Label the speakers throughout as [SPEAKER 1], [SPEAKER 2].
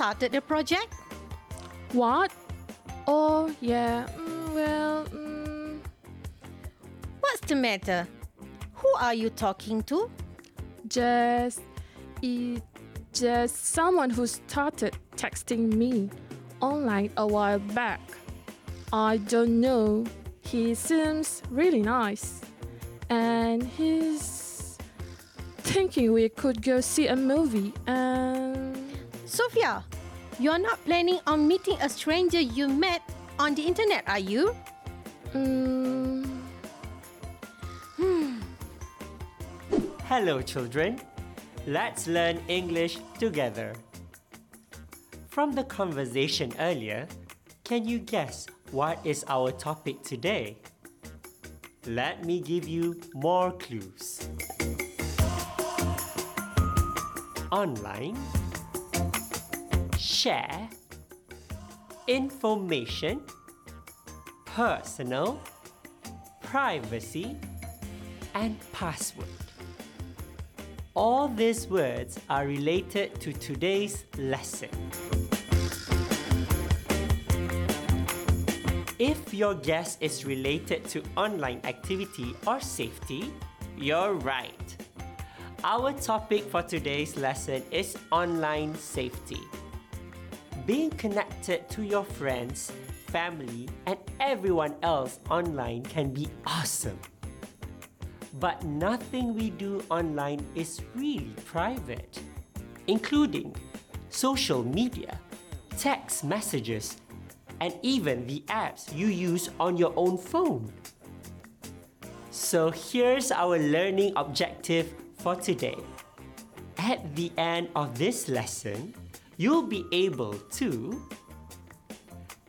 [SPEAKER 1] started the project?
[SPEAKER 2] What? Oh, yeah. Mm, well, mm,
[SPEAKER 1] What's the matter? Who are you talking to?
[SPEAKER 2] just. It, just someone who started texting me online a while back. I don't know. He seems really nice. And he's thinking we could go see a movie and.
[SPEAKER 1] Sophia, you're not planning on meeting a stranger you met on the internet, are you?
[SPEAKER 2] Mm,
[SPEAKER 3] Hello, children. Let's learn English together. From the conversation earlier, can you guess what is our topic today? Let me give you more clues. Online, share, information, personal, privacy, and password. All these words are related to today's lesson. If your guess is related to online activity or safety, you're right. Our topic for today's lesson is online safety. Being connected to your friends, family, and everyone else online can be awesome. But nothing we do online is really private, including social media, text messages, and even the apps you use on your own phone. So here's our learning objective for today. At the end of this lesson, you'll be able to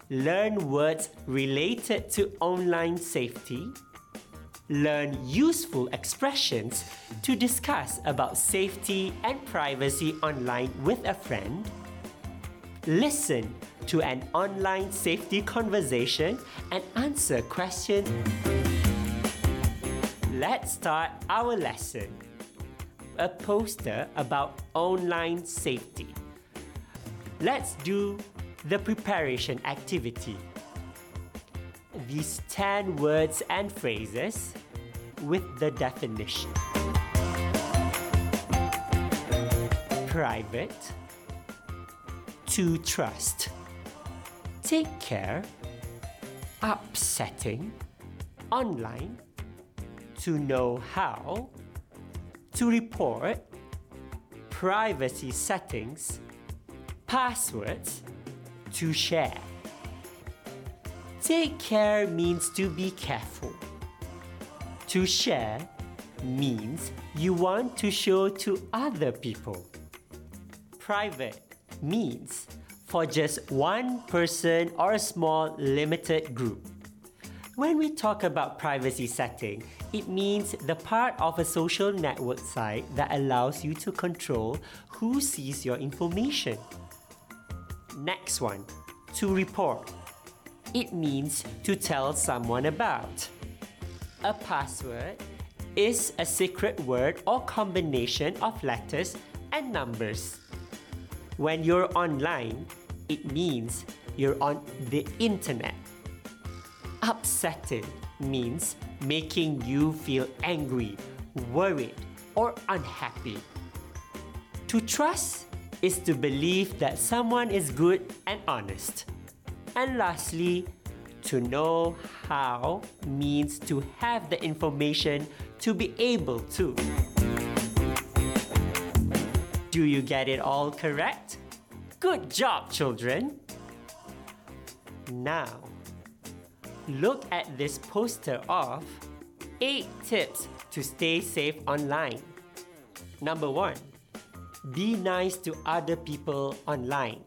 [SPEAKER 3] learn words related to online safety, learn useful expressions to discuss about safety and privacy online with a friend, listen to an online safety conversation and answer questions. Let's start our lesson. A poster about online safety. Let's do the preparation activity. These 10 words and phrases with the definition. Private, to trust, take care, upsetting, online, to know how, to report, privacy settings, passwords, to share. Take care means to be careful. To share means you want to show to other people. Private means for just one person or a small limited group. When we talk about privacy setting, it means the part of a social network site that allows you to control who sees your information. Next one, to report. It means to tell someone about. A password is a secret word or combination of letters and numbers. When you're online, it means you're on the internet. Upsetting means making you feel angry, worried, or unhappy. To trust is to believe that someone is good and honest. And lastly, to know how means to have the information to be able to. Do you get it all correct? Good job, children! Now, look at this poster of 8 tips to stay safe online. Number 1. Be nice to other people online.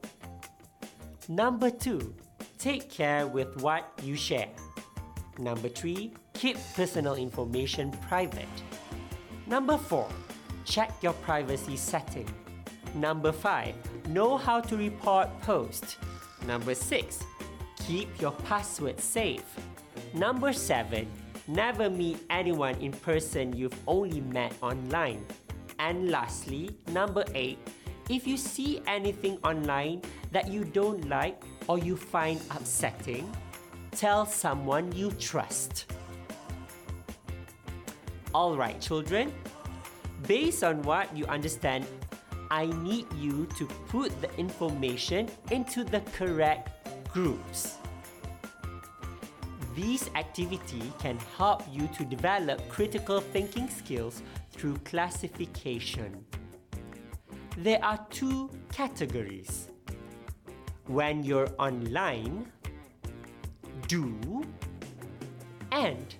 [SPEAKER 3] Number 2. Take care with what you share. Number 3. Keep personal information private. Number 4. Check your privacy setting. Number 5. Know how to report posts. Number 6. Keep your password safe. Number 7. Never meet anyone in person you've only met online. And lastly, number 8. If you see anything online that you don't like or you find upsetting, tell someone you trust. Alright, children, based on what you understand, I need you to put the information into the correct groups. These activity can help you to develop critical thinking skills through classification. There are two categories. When you're online, do, and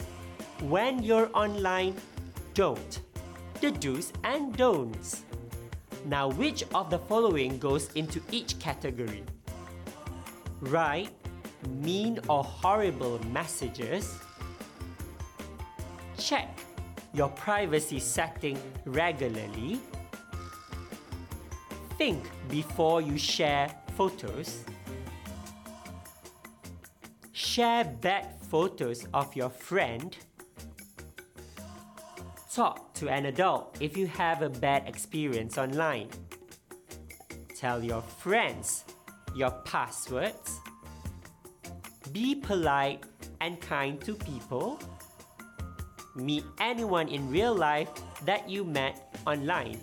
[SPEAKER 3] when you're online, don't. The do's and don'ts. Now, which of the following goes into each category? Write mean or horrible messages. Check your privacy setting regularly. Think before you share photos. Share bad photos of your friend. Talk to an adult if you have a bad experience online. Tell your friends your passwords. Be polite and kind to people. Meet anyone in real life that you met online.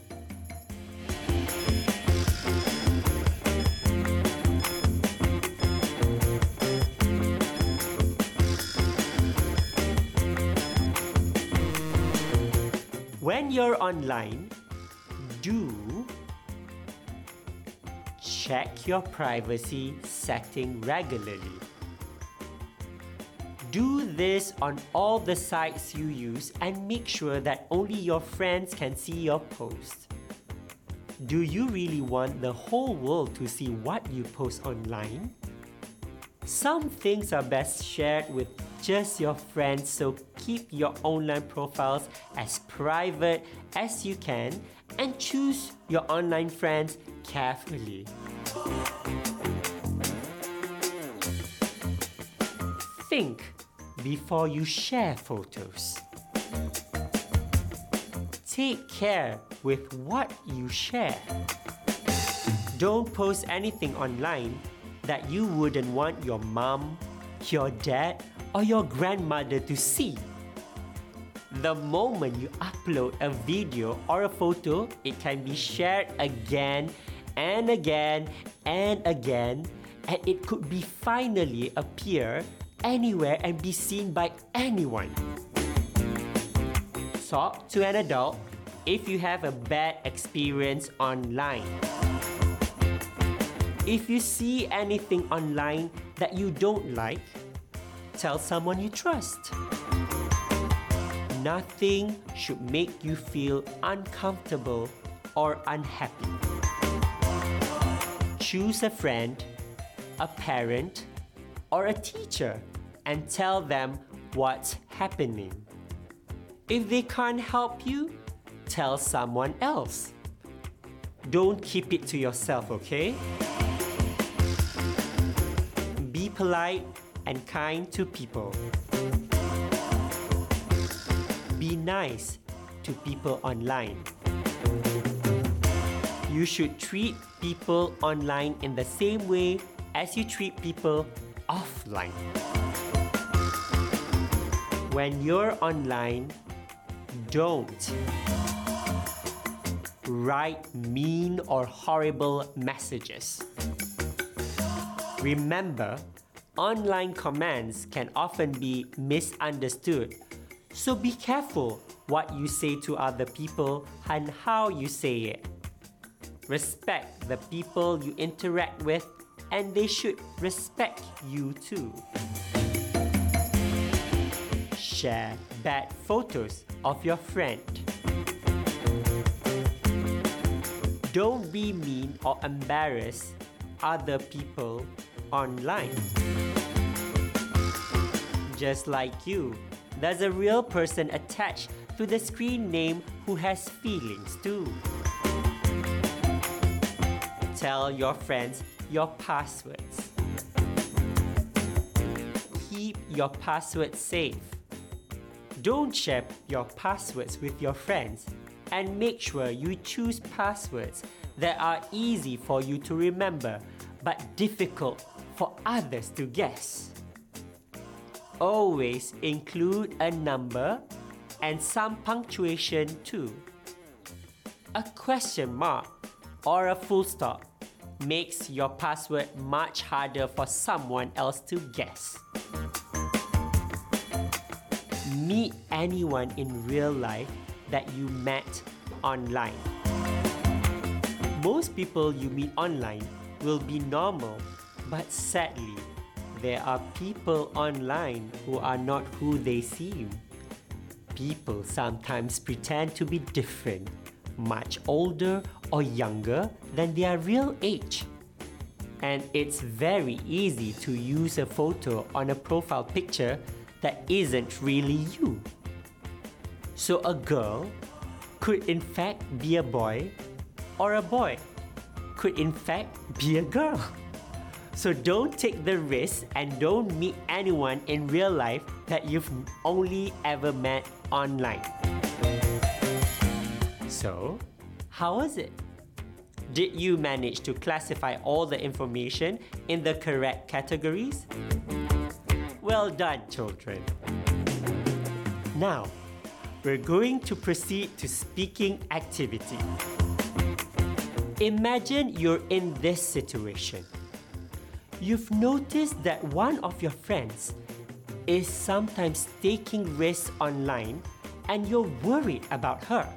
[SPEAKER 3] When you're online, do check your privacy setting regularly. Do this on all the sites you use and make sure that only your friends can see your post. Do you really want the whole world to see what you post online? Some things are best shared with just your friends, so keep your online profiles as private as you can and choose your online friends carefully. Think before you share photos. Take care with what you share. Don't post anything online that you wouldn't want your mom, your dad, or your grandmother to see. The moment you upload a video or a photo, it can be shared again and again and again, and it could be finally appear anywhere and be seen by anyone. Talk to an adult if you have a bad experience online. If you see anything online that you don't like, tell someone you trust. Nothing should make you feel uncomfortable or unhappy. Choose a friend, a parent, or a teacher and tell them what's happening. If they can't help you, tell someone else. Don't keep it to yourself, okay? Be polite and kind to people. Be nice to people online. You should treat people online in the same way as you treat people offline. When you're online, don't write mean or horrible messages. Remember, online commands can often be misunderstood, so be careful what you say to other people and how you say it. Respect the people you interact with, and they should respect you too. Share bad photos of your friend. Don't be mean or embarrass other people online. Just like you, there's a real person attached to the screen name who has feelings too. Tell your friends your passwords. Keep your passwords safe. Don't share your passwords with your friends and make sure you choose passwords that are easy for you to remember but difficult for others to guess. Always include a number and some punctuation too. A question mark or a full stop makes your password much harder for someone else to guess. Meet anyone in real life that you met online. Most people you meet online will be normal, but sadly, there are people online who are not who they seem. People sometimes pretend to be different, much older or younger than their real age. And it's very easy to use a photo on a profile picture that isn't really you. So a girl could in fact be a boy, or a boy could in fact be a girl. So don't take the risk and don't meet anyone in real life that you've only ever met online. So, how was it? Did you manage to classify all the information in the correct categories? Well done, children. Now, we're going to proceed to speaking activity. Imagine you're in this situation. You've noticed that one of your friends is sometimes taking risks online and you're worried about her.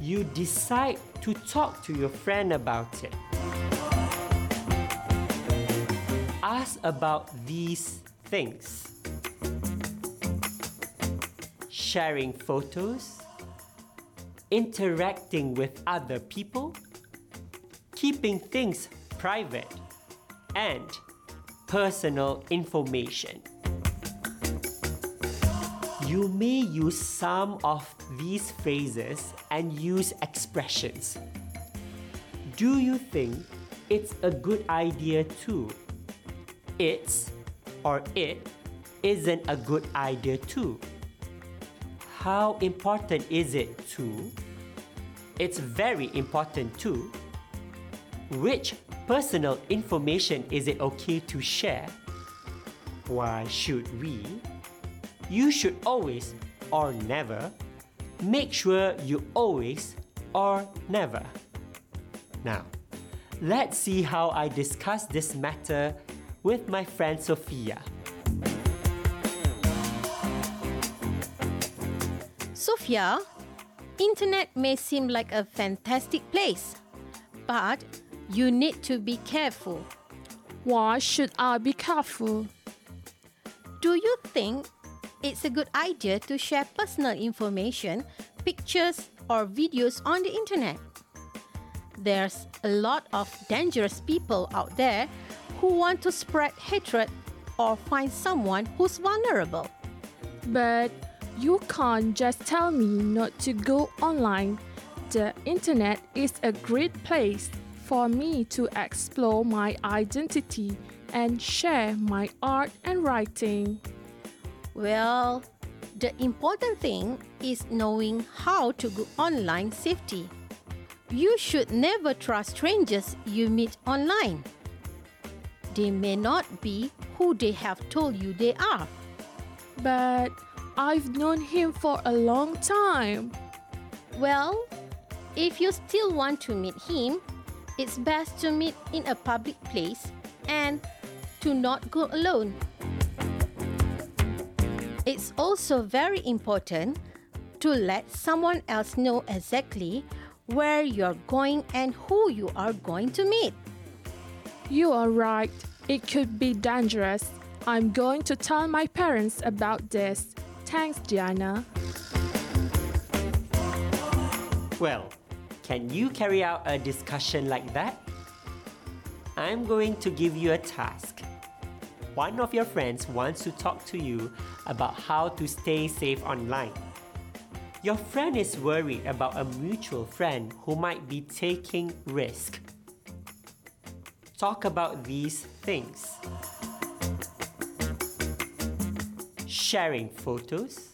[SPEAKER 3] You decide to talk to your friend about it. Ask about these things sharing photos, interacting with other people, keeping things private, and personal information. You may use some of these phrases and use expressions. Do you think it's a good idea too? It's or it isn't a good idea too. How important is it too? It's very important too. Which personal information is it okay to share? Why should we? You should always or never make sure you always or never. Now, let's see how I discuss this matter with my friend Sophia.
[SPEAKER 1] Sophia, internet may seem like a fantastic place, but you need to be careful.
[SPEAKER 2] Why should I be careful?
[SPEAKER 1] Do you think it's a good idea to share personal information, pictures, or videos on the internet? There's a lot of dangerous people out there who want to spread hatred or find someone who's vulnerable.
[SPEAKER 2] But you can't just tell me not to go online. The internet is a great place for me to explore my identity and share my art and writing.
[SPEAKER 1] Well, the important thing is knowing how to go online safely. You should never trust strangers you meet online. They may not be who they have told you they are.
[SPEAKER 2] But I've known him for a long time.
[SPEAKER 1] Well, if you still want to meet him, it's best to meet in a public place and to not go alone. It's also very important to let someone else know exactly where you're going and who you are going to meet.
[SPEAKER 2] You are right. It could be dangerous. I'm going to tell my parents about this. Thanks, Diana.
[SPEAKER 3] Well, can you carry out a discussion like that? I'm going to give you a task. One of your friends wants to talk to you about how to stay safe online. Your friend is worried about a mutual friend who might be taking risk. Talk about these things. Sharing photos,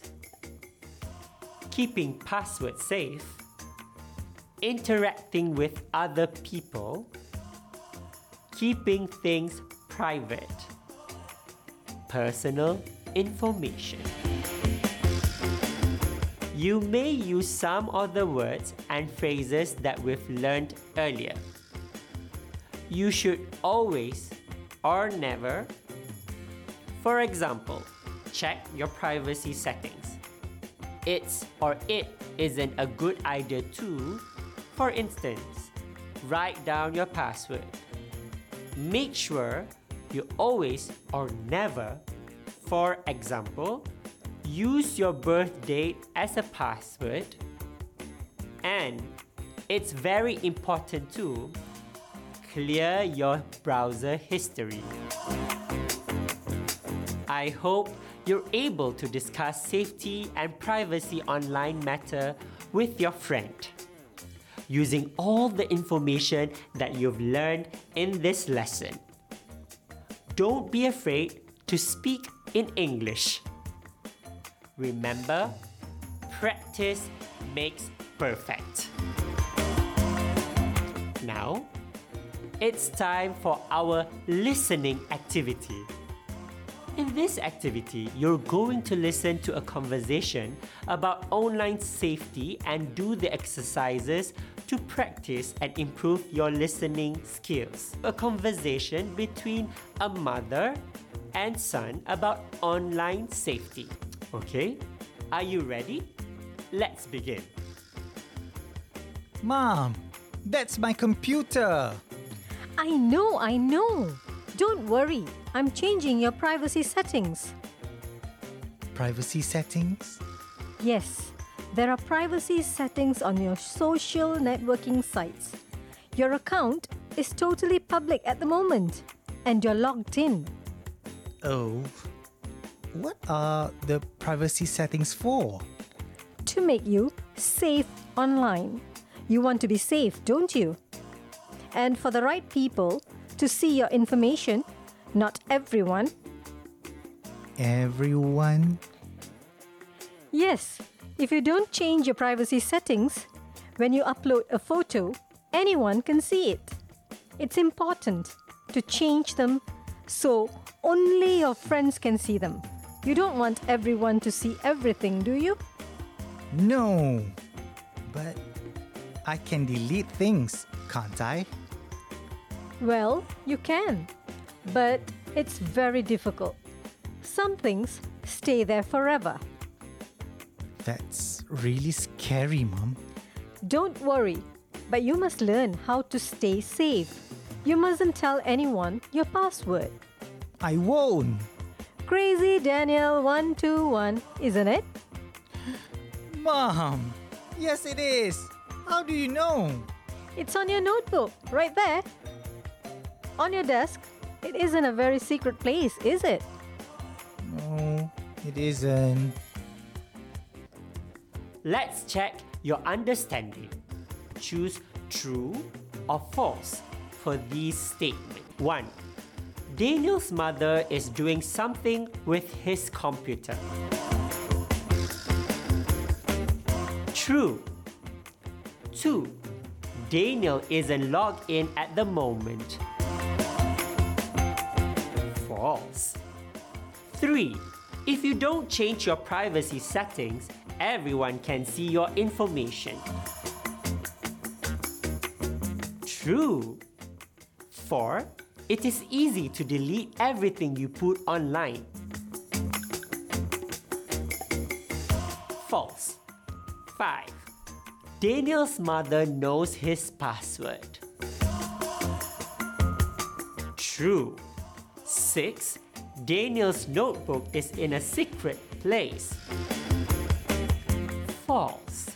[SPEAKER 3] keeping passwords safe, interacting with other people, keeping things private, personal information. You may use some of the words and phrases that we've learned earlier. You should always or never, for example, check your privacy settings. It's or it isn't a good idea to, for instance, write down your password. Make sure you always or never, for example, use your birth date as a password. And it's very important to clear your browser history. I hope you're able to discuss safety and privacy online matter with your friend using all the information that you've learned in this lesson. Don't be afraid to speak in English. Remember, practice makes perfect. Now, it's time for our listening activity. In this activity, you're going to listen to a conversation about online safety and do the exercises to practice and improve your listening skills. A conversation between a mother and son about online safety. Okay, are you ready? Let's begin.
[SPEAKER 4] Mom, that's my computer.
[SPEAKER 5] I know, I know. Don't worry, I'm changing your privacy settings.
[SPEAKER 4] Privacy settings?
[SPEAKER 5] Yes, there are privacy settings on your social networking sites. Your account is totally public at the moment, and you're logged in.
[SPEAKER 4] Oh. What are the privacy settings for?
[SPEAKER 5] To make you safe online. You want to be safe, don't you? And for the right people to see your information, not everyone.
[SPEAKER 4] Everyone?
[SPEAKER 5] Yes, if you don't change your privacy settings, when you upload a photo, anyone can see it. It's important to change them so only your friends can see them. You don't want everyone to see everything, do you?
[SPEAKER 4] No. But I can delete things, can't I?
[SPEAKER 5] Well, you can, but it's very difficult. Some things stay there forever.
[SPEAKER 4] That's really scary, Mom.
[SPEAKER 5] Don't worry, but you must learn how to stay safe. You mustn't tell anyone your password.
[SPEAKER 4] I won't.
[SPEAKER 5] Crazy Daniel 121, isn't it?
[SPEAKER 4] Mom! Yes, it is. How do you know?
[SPEAKER 5] It's on your notebook, right there. On your desk. It isn't a very secret place, is it?
[SPEAKER 4] No, it isn't.
[SPEAKER 3] Let's check your understanding. Choose true or false for these statements. 1. Daniel's mother is doing something with his computer. True. 2. Daniel isn't logged in at the moment. 3. If you don't change your privacy settings, everyone can see your information. True. 4. It is easy to delete everything you put online. False. 5. Daniel's mother knows his password. True. 6. Daniel's notebook is in a secret place. False.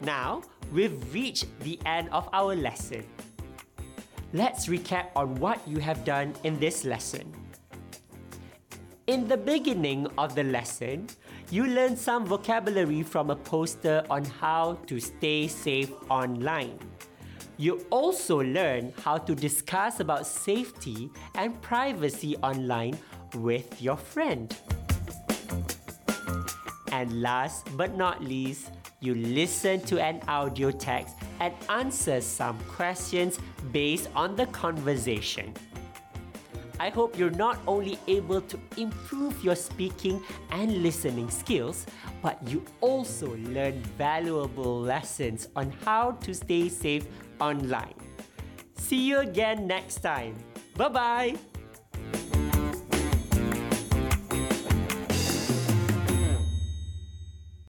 [SPEAKER 3] Now, we've reached the end of our lesson. Let's recap on what you have done in this lesson. In the beginning of the lesson, you learned some vocabulary from a poster on how to stay safe online. You also learn how to discuss about safety and privacy online with your friend. And last but not least, you listen to an audio text and answer some questions based on the conversation. I hope you're not only able to improve your speaking and listening skills, but you also learn valuable lessons on how to stay safe online. See you again next time. Bye bye.